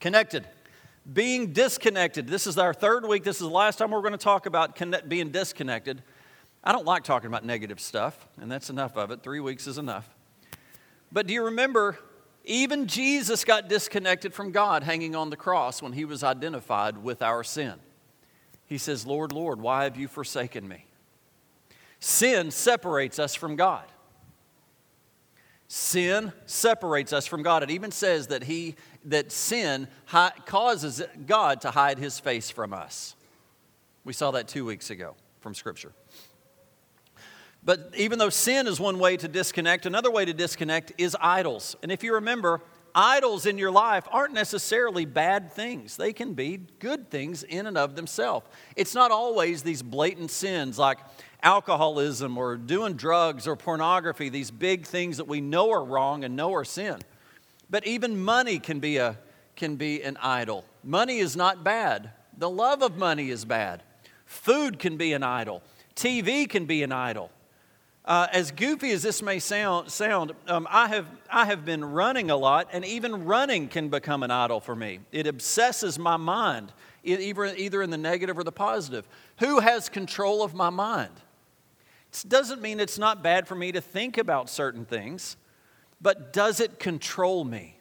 Connected. Being disconnected. This is our third week. This is the last time we're going to talk about connect, being disconnected. I don't like talking about negative stuff, and that's enough of it. Three weeks is enough. But do you remember, even Jesus got disconnected from God hanging on the cross when he was identified with our sin. He says, Lord, Lord, why have you forsaken me? Sin separates us from God. Sin separates us from God. It even says that he that sin hi- causes God to hide his face from us. We saw that 2 weeks ago from scripture. But even though sin is one way to disconnect, another way to disconnect is idols. And if you remember, idols in your life aren't necessarily bad things. They can be good things in and of themselves. It's not always these blatant sins like alcoholism or doing drugs or pornography, these big things that we know are wrong and know are sin. But even money can be, a, can be an idol. Money is not bad, the love of money is bad. Food can be an idol, TV can be an idol. Uh, as goofy as this may sound, sound um, I, have, I have been running a lot, and even running can become an idol for me. It obsesses my mind, either, either in the negative or the positive. Who has control of my mind? It doesn't mean it's not bad for me to think about certain things, but does it control me?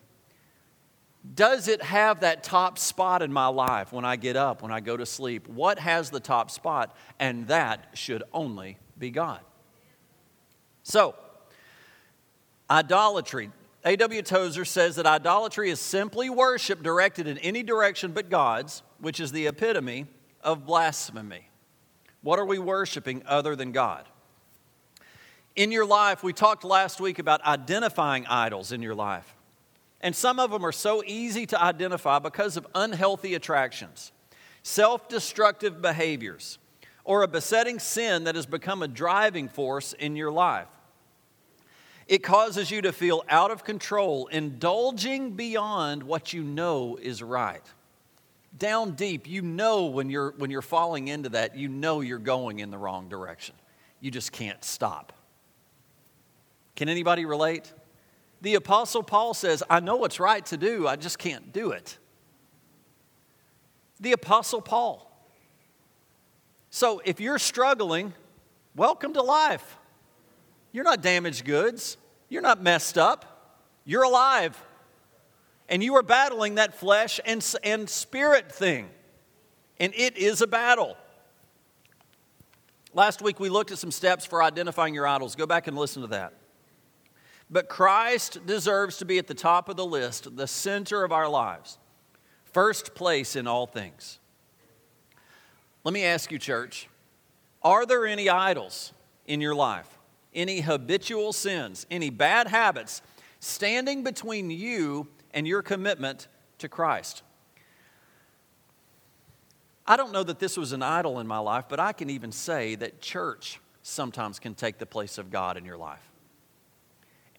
Does it have that top spot in my life when I get up, when I go to sleep? What has the top spot? And that should only be God. So, idolatry. A.W. Tozer says that idolatry is simply worship directed in any direction but God's, which is the epitome of blasphemy. What are we worshiping other than God? In your life, we talked last week about identifying idols in your life. And some of them are so easy to identify because of unhealthy attractions, self destructive behaviors, or a besetting sin that has become a driving force in your life. It causes you to feel out of control, indulging beyond what you know is right. Down deep, you know when you're, when you're falling into that, you know you're going in the wrong direction. You just can't stop. Can anybody relate? The Apostle Paul says, I know what's right to do, I just can't do it. The Apostle Paul. So if you're struggling, welcome to life. You're not damaged goods. You're not messed up. You're alive. And you are battling that flesh and, and spirit thing. And it is a battle. Last week we looked at some steps for identifying your idols. Go back and listen to that. But Christ deserves to be at the top of the list, the center of our lives, first place in all things. Let me ask you, church, are there any idols in your life? any habitual sins, any bad habits standing between you and your commitment to Christ. I don't know that this was an idol in my life, but I can even say that church sometimes can take the place of God in your life.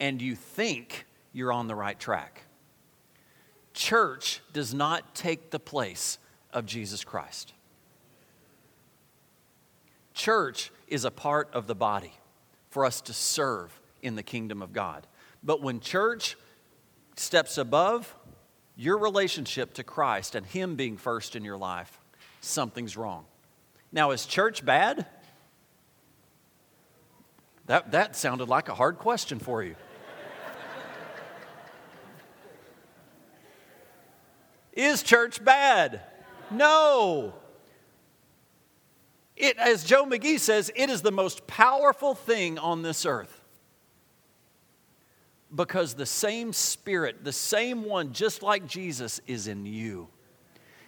And you think you're on the right track. Church does not take the place of Jesus Christ. Church is a part of the body for us to serve in the kingdom of God. But when church steps above your relationship to Christ and Him being first in your life, something's wrong. Now, is church bad? That, that sounded like a hard question for you. Is church bad? No. It, as Joe McGee says, it is the most powerful thing on this earth. Because the same Spirit, the same one, just like Jesus, is in you.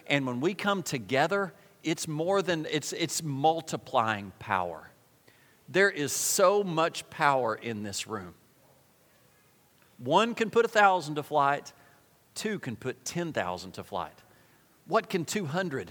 And when we come together, it's more than, it's, it's multiplying power. There is so much power in this room. One can put a thousand to flight, two can put 10,000 to flight. What can 200?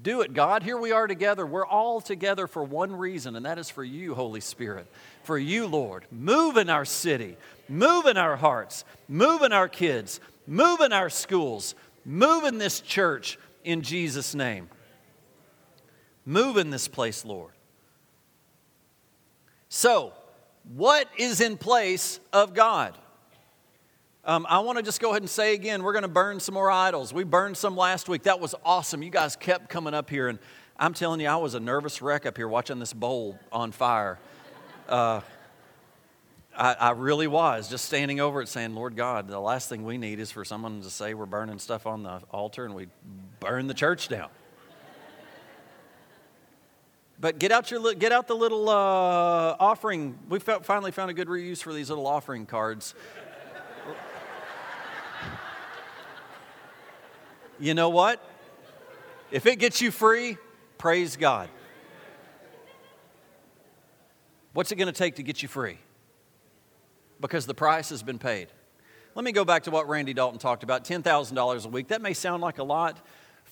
Do it, God. Here we are together. We're all together for one reason, and that is for you, Holy Spirit. For you, Lord. Move in our city, move in our hearts, move in our kids, move in our schools, move in this church in Jesus' name. Move in this place, Lord. So, what is in place of God? Um, I want to just go ahead and say again, we're going to burn some more idols. We burned some last week. That was awesome. You guys kept coming up here, and I'm telling you, I was a nervous wreck up here watching this bowl on fire. Uh, I, I, really was just standing over it saying, Lord God, the last thing we need is for someone to say we're burning stuff on the altar and we burn the church down. But get out, your, get out the little uh, offering. We finally found a good reuse for these little offering cards. you know what? If it gets you free, praise God. What's it going to take to get you free? Because the price has been paid. Let me go back to what Randy Dalton talked about $10,000 a week. That may sound like a lot,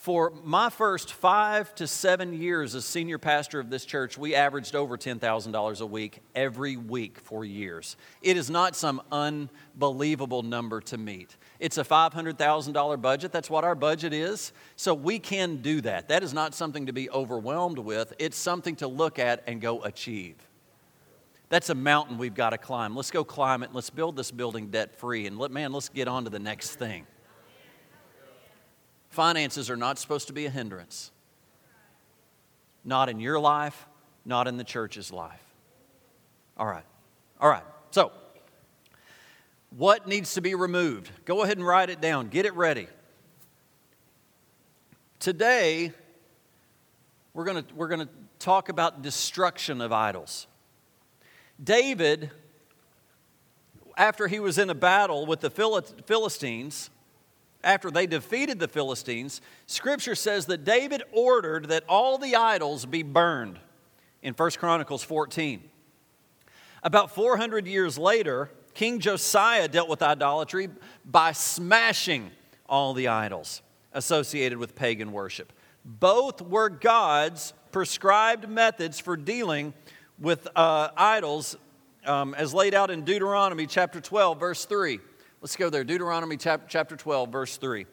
for my first five to seven years as senior pastor of this church, we averaged over $10,000 a week every week for years. It is not some unbelievable number to meet. It's a $500,000 budget. That's what our budget is. So we can do that. That is not something to be overwhelmed with, it's something to look at and go achieve. That's a mountain we've got to climb. Let's go climb it. Let's build this building debt free. And let, man, let's get on to the next thing. Finances are not supposed to be a hindrance. Not in your life, not in the church's life. All right. All right. So, what needs to be removed? Go ahead and write it down. Get it ready. Today, we're going to we're going to talk about destruction of idols. David, after he was in a battle with the Philistines, after they defeated the Philistines, scripture says that David ordered that all the idols be burned in 1 Chronicles 14. About 400 years later, King Josiah dealt with idolatry by smashing all the idols associated with pagan worship. Both were God's prescribed methods for dealing with uh, idols um, as laid out in Deuteronomy chapter 12, verse 3. Let's go there. Deuteronomy chapter 12, verse 3.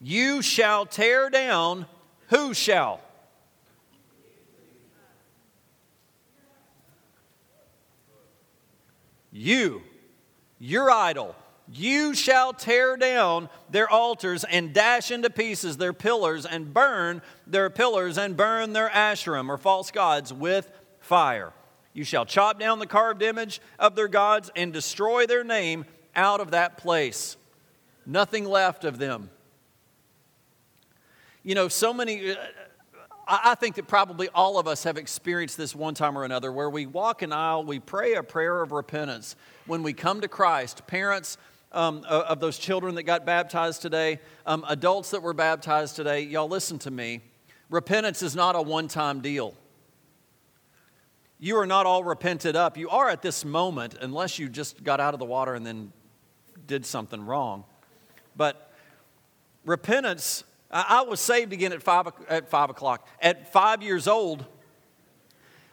You shall tear down, who shall? You, your idol, you shall tear down their altars and dash into pieces their pillars and burn their pillars and burn their asherim or false gods with fire. You shall chop down the carved image of their gods and destroy their name out of that place. Nothing left of them. You know, so many, uh, I think that probably all of us have experienced this one time or another where we walk an aisle, we pray a prayer of repentance when we come to Christ. Parents, um, of those children that got baptized today, um, adults that were baptized today, y'all listen to me. Repentance is not a one time deal. You are not all repented up. You are at this moment, unless you just got out of the water and then did something wrong. But repentance, I was saved again at five, at five o'clock, at five years old,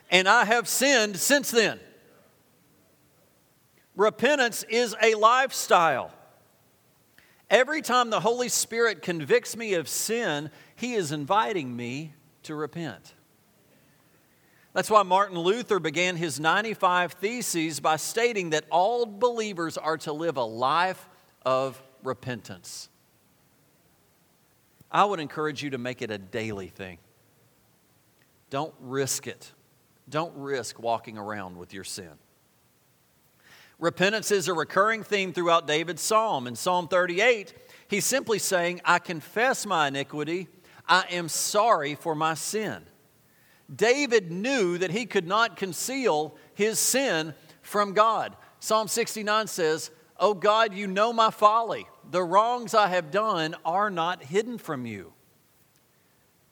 and I have sinned since then. Repentance is a lifestyle. Every time the Holy Spirit convicts me of sin, He is inviting me to repent. That's why Martin Luther began his 95 Theses by stating that all believers are to live a life of repentance. I would encourage you to make it a daily thing. Don't risk it. Don't risk walking around with your sin. Repentance is a recurring theme throughout David's psalm. In Psalm 38, he's simply saying, I confess my iniquity. I am sorry for my sin. David knew that he could not conceal his sin from God. Psalm 69 says, Oh God, you know my folly. The wrongs I have done are not hidden from you.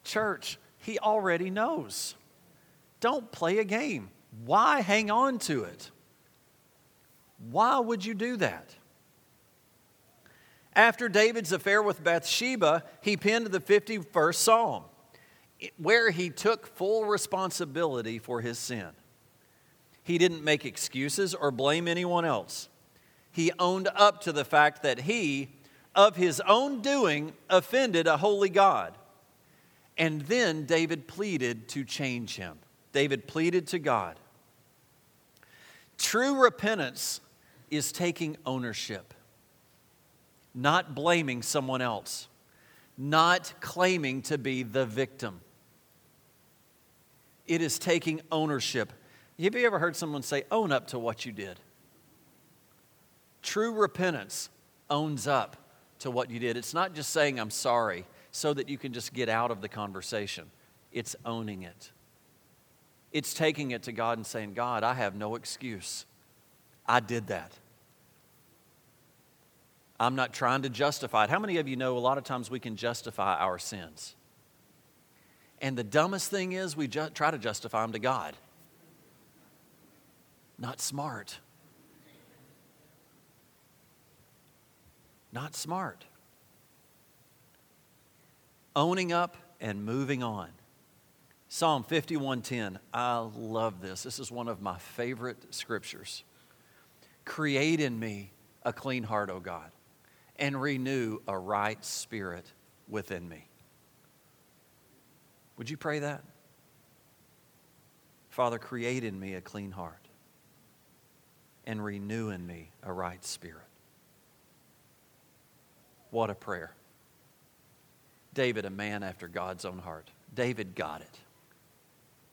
Church, he already knows. Don't play a game. Why hang on to it? Why would you do that? After David's affair with Bathsheba, he penned the 51st Psalm where he took full responsibility for his sin. He didn't make excuses or blame anyone else. He owned up to the fact that he, of his own doing, offended a holy God. And then David pleaded to change him. David pleaded to God. True repentance is taking ownership. not blaming someone else, not claiming to be the victim. It is taking ownership. Have you ever heard someone say, own up to what you did? True repentance owns up to what you did. It's not just saying, I'm sorry, so that you can just get out of the conversation. It's owning it. It's taking it to God and saying, God, I have no excuse. I did that. I'm not trying to justify it. How many of you know a lot of times we can justify our sins? And the dumbest thing is we ju- try to justify them to God. Not smart. Not smart. Owning up and moving on. Psalm 51:10. I love this. This is one of my favorite scriptures. Create in me a clean heart, O God, and renew a right spirit within me. Would you pray that? Father, create in me a clean heart and renew in me a right spirit. What a prayer. David, a man after God's own heart. David got it.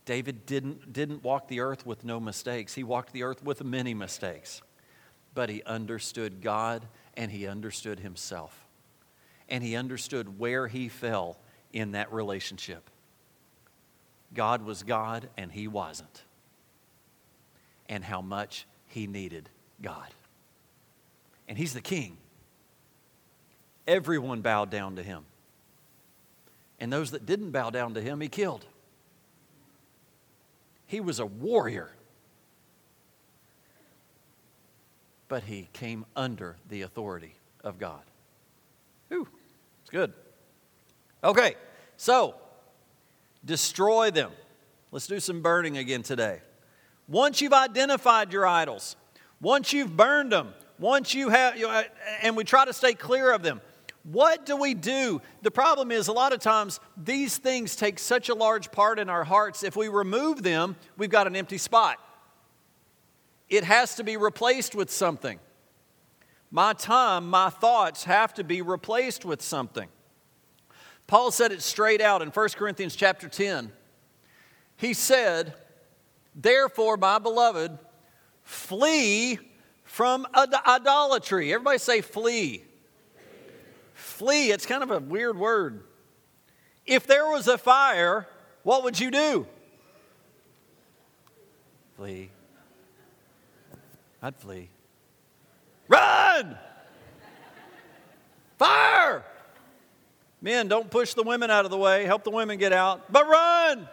David didn't, didn't walk the earth with no mistakes, he walked the earth with many mistakes. But he understood God and he understood himself. And he understood where he fell in that relationship. God was God and he wasn't. And how much he needed God. And he's the king. Everyone bowed down to him. And those that didn't bow down to him, he killed. He was a warrior. But he came under the authority of God. Ooh, it's good. Okay, so destroy them. Let's do some burning again today. Once you've identified your idols, once you've burned them, once you have, uh, and we try to stay clear of them, what do we do? The problem is, a lot of times, these things take such a large part in our hearts. If we remove them, we've got an empty spot. It has to be replaced with something. My time, my thoughts have to be replaced with something. Paul said it straight out in 1 Corinthians chapter 10. He said, Therefore, my beloved, flee from idolatry. Everybody say flee. Flee, it's kind of a weird word. If there was a fire, what would you do? Flee. I'd flee. Run! Fire! Men, don't push the women out of the way. Help the women get out. But run!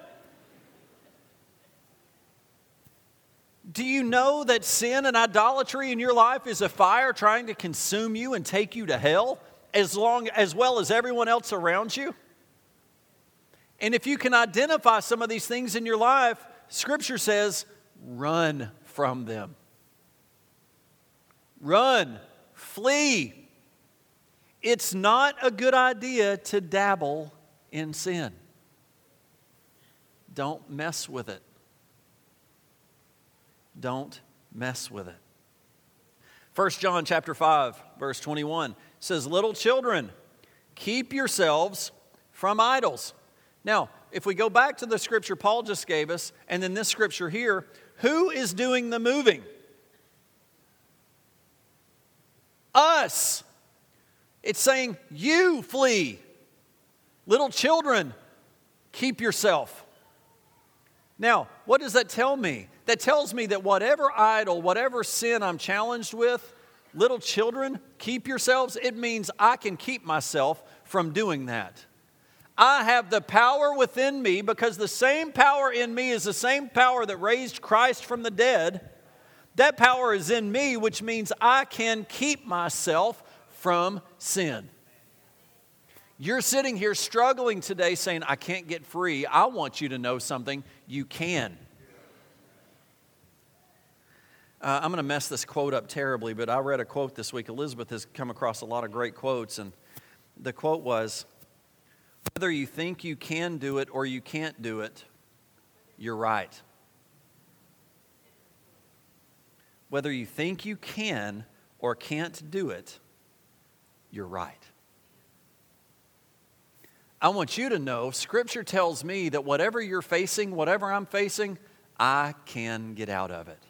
Do you know that sin and idolatry in your life is a fire trying to consume you and take you to hell as long as well as everyone else around you? And if you can identify some of these things in your life, scripture says, run from them. Run, flee. It's not a good idea to dabble in sin. Don't mess with it. Don't mess with it. 1 John chapter 5 verse 21 says little children keep yourselves from idols. Now, if we go back to the scripture Paul just gave us and then this scripture here, who is doing the moving? Us. It's saying, You flee. Little children, keep yourself. Now, what does that tell me? That tells me that whatever idol, whatever sin I'm challenged with, little children, keep yourselves. It means I can keep myself from doing that. I have the power within me because the same power in me is the same power that raised Christ from the dead. That power is in me, which means I can keep myself from sin. You're sitting here struggling today saying, I can't get free. I want you to know something. You can. Uh, I'm going to mess this quote up terribly, but I read a quote this week. Elizabeth has come across a lot of great quotes, and the quote was Whether you think you can do it or you can't do it, you're right. Whether you think you can or can't do it, you're right. I want you to know Scripture tells me that whatever you're facing, whatever I'm facing, I can get out of it.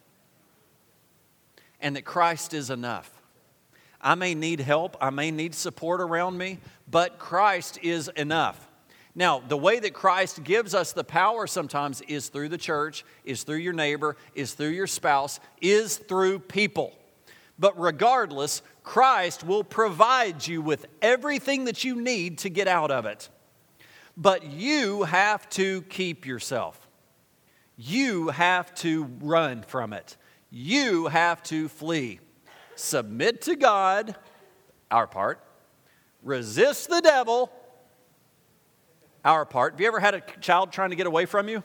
And that Christ is enough. I may need help, I may need support around me, but Christ is enough. Now, the way that Christ gives us the power sometimes is through the church, is through your neighbor, is through your spouse, is through people. But regardless, Christ will provide you with everything that you need to get out of it. But you have to keep yourself. You have to run from it. You have to flee. Submit to God, our part. Resist the devil, our part. Have you ever had a child trying to get away from you?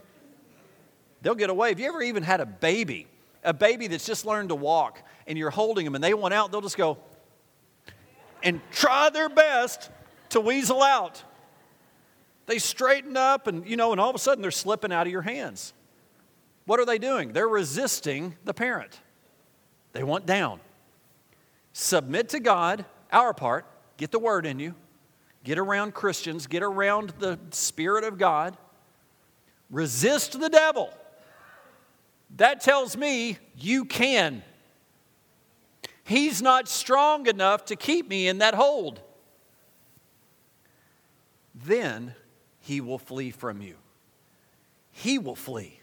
They'll get away. Have you ever even had a baby, a baby that's just learned to walk, and you're holding them and they want out, they'll just go and try their best to weasel out. They straighten up and, you know, and all of a sudden they're slipping out of your hands. What are they doing? They're resisting the parent. They want down. Submit to God, our part, get the word in you, get around Christians, get around the Spirit of God, resist the devil. That tells me you can. He's not strong enough to keep me in that hold. Then he will flee from you. He will flee.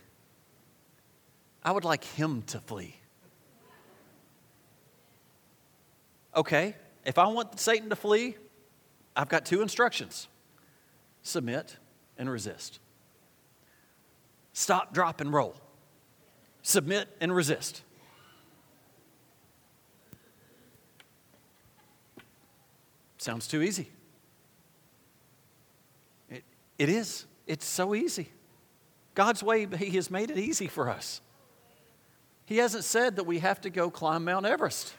I would like him to flee. Okay, if I want Satan to flee, I've got two instructions submit and resist. Stop, drop, and roll. Submit and resist. Sounds too easy. It, it is. It's so easy. God's way, He has made it easy for us. He hasn't said that we have to go climb Mount Everest.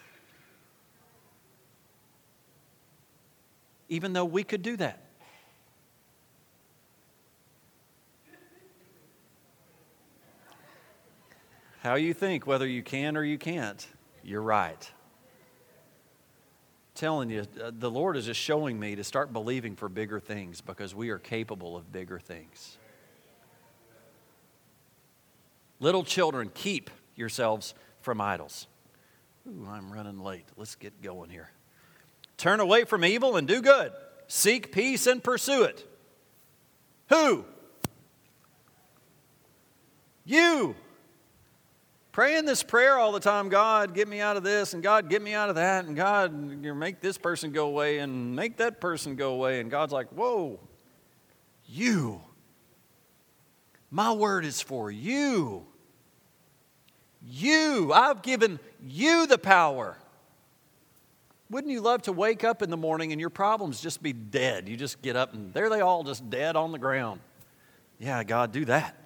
even though we could do that. How you think, whether you can or you can't, you're right. Telling you, uh, the Lord is just showing me to start believing for bigger things because we are capable of bigger things. Little children, keep yourselves from idols. Ooh, I'm running late. Let's get going here. Turn away from evil and do good. Seek peace and pursue it. Who? You. Praying this prayer all the time God, get me out of this, and God, get me out of that, and God, make this person go away, and make that person go away. And God's like, whoa, you. My word is for you. You. I've given you the power. Wouldn't you love to wake up in the morning and your problems just be dead? You just get up and there they all just dead on the ground. Yeah, God, do that.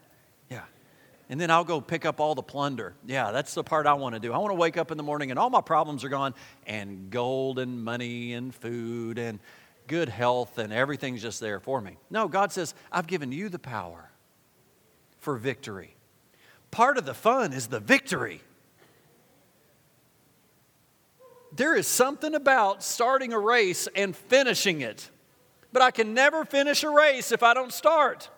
Yeah. And then I'll go pick up all the plunder. Yeah, that's the part I want to do. I want to wake up in the morning and all my problems are gone and gold and money and food and good health and everything's just there for me. No, God says, I've given you the power for victory. Part of the fun is the victory there is something about starting a race and finishing it. But I can never finish a race if I don't start.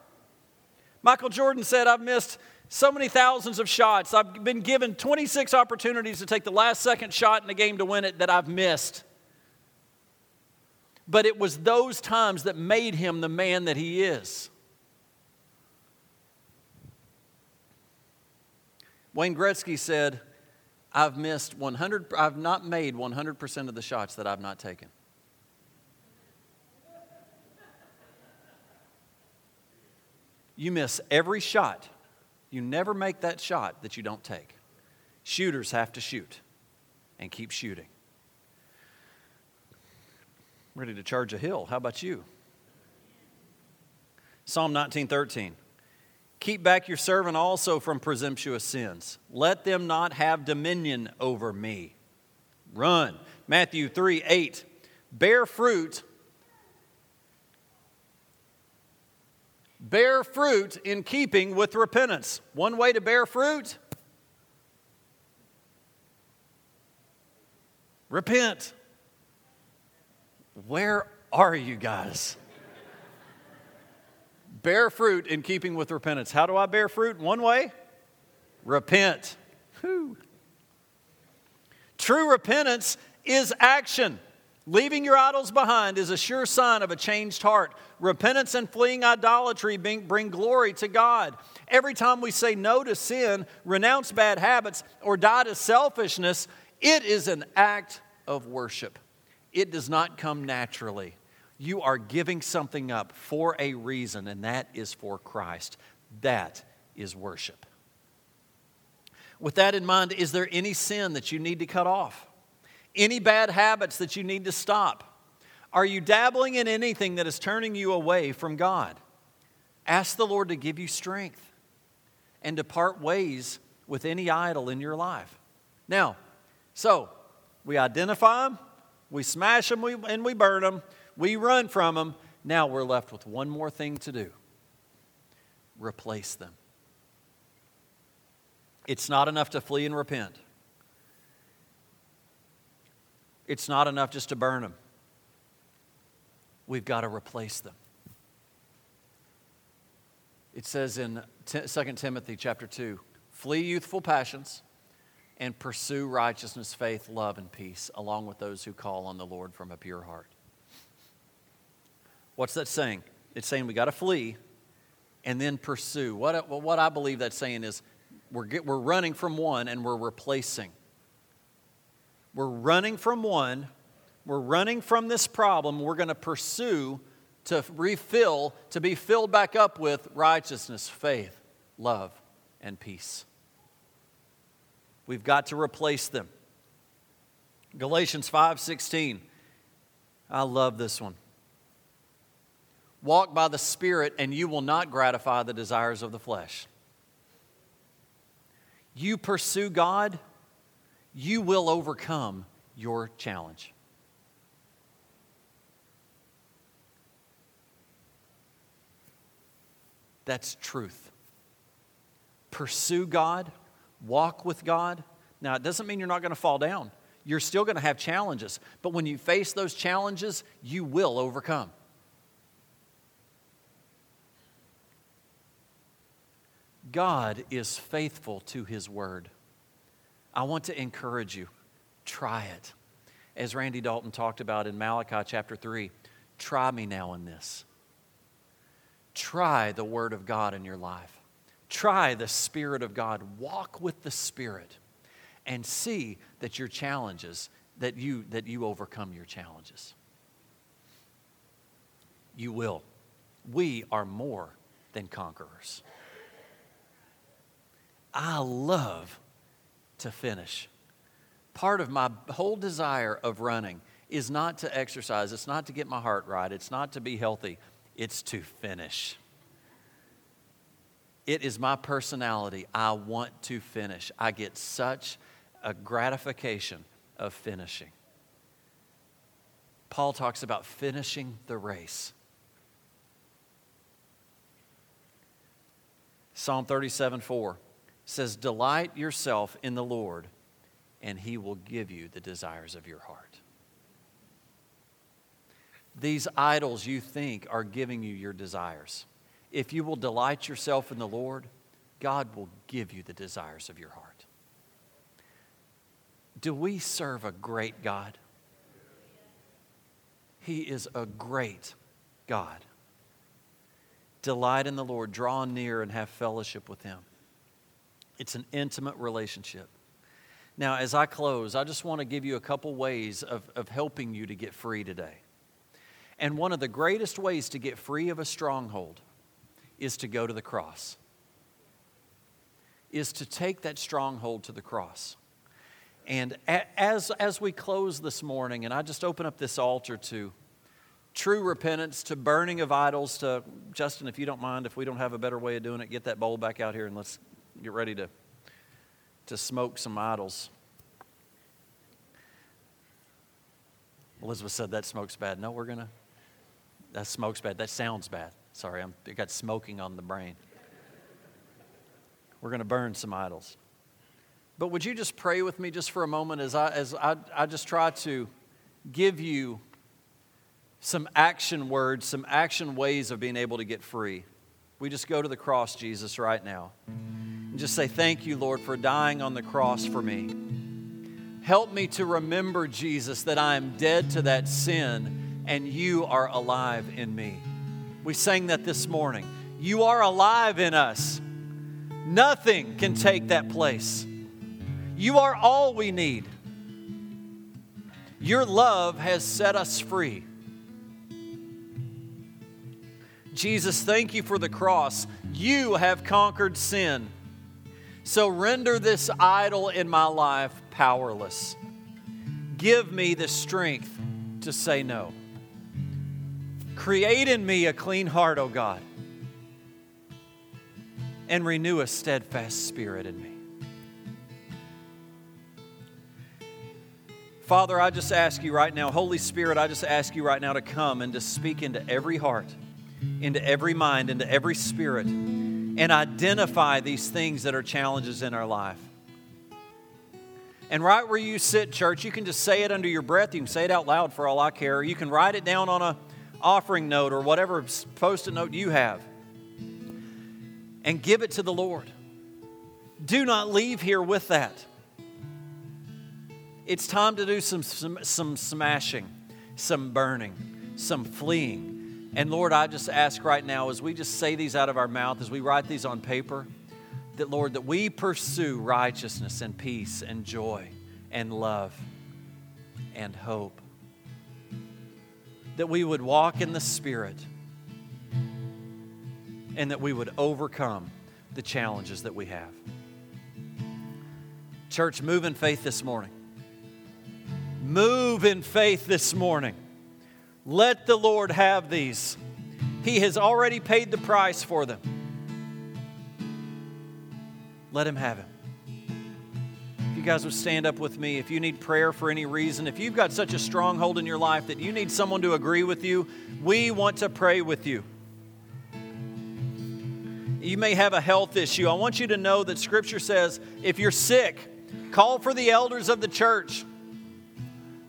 Michael Jordan said, I've missed so many thousands of shots. I've been given 26 opportunities to take the last second shot in the game to win it that I've missed. But it was those times that made him the man that he is. Wayne Gretzky said, I've missed 100, I've not made 100% of the shots that I've not taken. You miss every shot. You never make that shot that you don't take. Shooters have to shoot and keep shooting. Ready to charge a hill. How about you? Psalm 1913. Keep back your servant also from presumptuous sins. Let them not have dominion over me. Run. Matthew 3 8. Bear fruit. Bear fruit in keeping with repentance. One way to bear fruit repent. Where are you guys? bear fruit in keeping with repentance. How do I bear fruit? One way repent. Whew. True repentance is action. Leaving your idols behind is a sure sign of a changed heart. Repentance and fleeing idolatry bring glory to God. Every time we say no to sin, renounce bad habits, or die to selfishness, it is an act of worship. It does not come naturally. You are giving something up for a reason, and that is for Christ. That is worship. With that in mind, is there any sin that you need to cut off? Any bad habits that you need to stop? Are you dabbling in anything that is turning you away from God? Ask the Lord to give you strength and to part ways with any idol in your life. Now, so we identify them, we smash them, and we burn them, we run from them. Now we're left with one more thing to do replace them. It's not enough to flee and repent. It's not enough just to burn them. We've got to replace them. It says in 2 Timothy chapter 2 flee youthful passions and pursue righteousness, faith, love, and peace, along with those who call on the Lord from a pure heart. What's that saying? It's saying we got to flee and then pursue. What, what I believe that's saying is we're, get, we're running from one and we're replacing. We're running from one, we're running from this problem, we're going to pursue to refill, to be filled back up with righteousness, faith, love, and peace. We've got to replace them. Galatians 5:16. I love this one. Walk by the Spirit, and you will not gratify the desires of the flesh. You pursue God, you will overcome your challenge. That's truth. Pursue God, walk with God. Now, it doesn't mean you're not going to fall down. You're still going to have challenges. But when you face those challenges, you will overcome. God is faithful to his word. I want to encourage you try it. As Randy Dalton talked about in Malachi chapter 3, try me now in this. Try the word of God in your life. Try the Spirit of God. Walk with the Spirit and see that your challenges, that you, that you overcome your challenges. You will. We are more than conquerors. I love to finish. Part of my whole desire of running is not to exercise, it's not to get my heart right, it's not to be healthy, it's to finish. It is my personality. I want to finish. I get such a gratification of finishing. Paul talks about finishing the race. Psalm 37 4 says, Delight yourself in the Lord, and he will give you the desires of your heart. These idols you think are giving you your desires. If you will delight yourself in the Lord, God will give you the desires of your heart. Do we serve a great God? He is a great God. Delight in the Lord, draw near and have fellowship with Him. It's an intimate relationship. Now, as I close, I just want to give you a couple ways of, of helping you to get free today. And one of the greatest ways to get free of a stronghold is to go to the cross, is to take that stronghold to the cross. And as, as we close this morning, and I just open up this altar to true repentance, to burning of idols, to Justin, if you don't mind, if we don't have a better way of doing it, get that bowl back out here and let's get ready to, to smoke some idols. Elizabeth said that smoke's bad. No, we're going to, that smoke's bad. That sounds bad. Sorry, I'm, got smoking on the brain. We're going to burn some idols. But would you just pray with me just for a moment as I, as I, I just try to give you some action words, some action ways of being able to get free. We just go to the cross, Jesus, right now. And just say, Thank you, Lord, for dying on the cross for me. Help me to remember, Jesus, that I am dead to that sin and you are alive in me. We sang that this morning. You are alive in us. Nothing can take that place. You are all we need. Your love has set us free. Jesus, thank you for the cross. You have conquered sin. So render this idol in my life powerless. Give me the strength to say no. Create in me a clean heart, O God, and renew a steadfast spirit in me. Father, I just ask you right now, Holy Spirit, I just ask you right now to come and to speak into every heart, into every mind, into every spirit, and identify these things that are challenges in our life. And right where you sit, church, you can just say it under your breath. You can say it out loud for all I care. You can write it down on a offering note or whatever post-it note you have and give it to the Lord. Do not leave here with that. It's time to do some, some, some smashing, some burning, some fleeing. And Lord, I just ask right now as we just say these out of our mouth, as we write these on paper, that Lord, that we pursue righteousness and peace and joy and love and hope that we would walk in the Spirit and that we would overcome the challenges that we have. Church, move in faith this morning. Move in faith this morning. Let the Lord have these. He has already paid the price for them. Let Him have Him If you guys would stand up with me if you need prayer for any reason, if you've got such a stronghold in your life that you need someone to agree with you, we want to pray with you. You may have a health issue. I want you to know that Scripture says if you're sick, call for the elders of the church.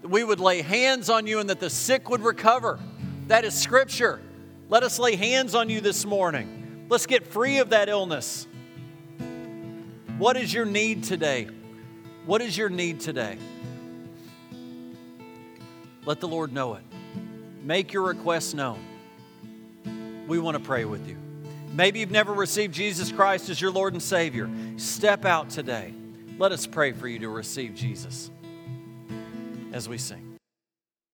We would lay hands on you and that the sick would recover. That is Scripture. Let us lay hands on you this morning. Let's get free of that illness. What is your need today? What is your need today? Let the Lord know it. Make your request known. We want to pray with you. Maybe you've never received Jesus Christ as your Lord and Savior. Step out today. Let us pray for you to receive Jesus as we sing.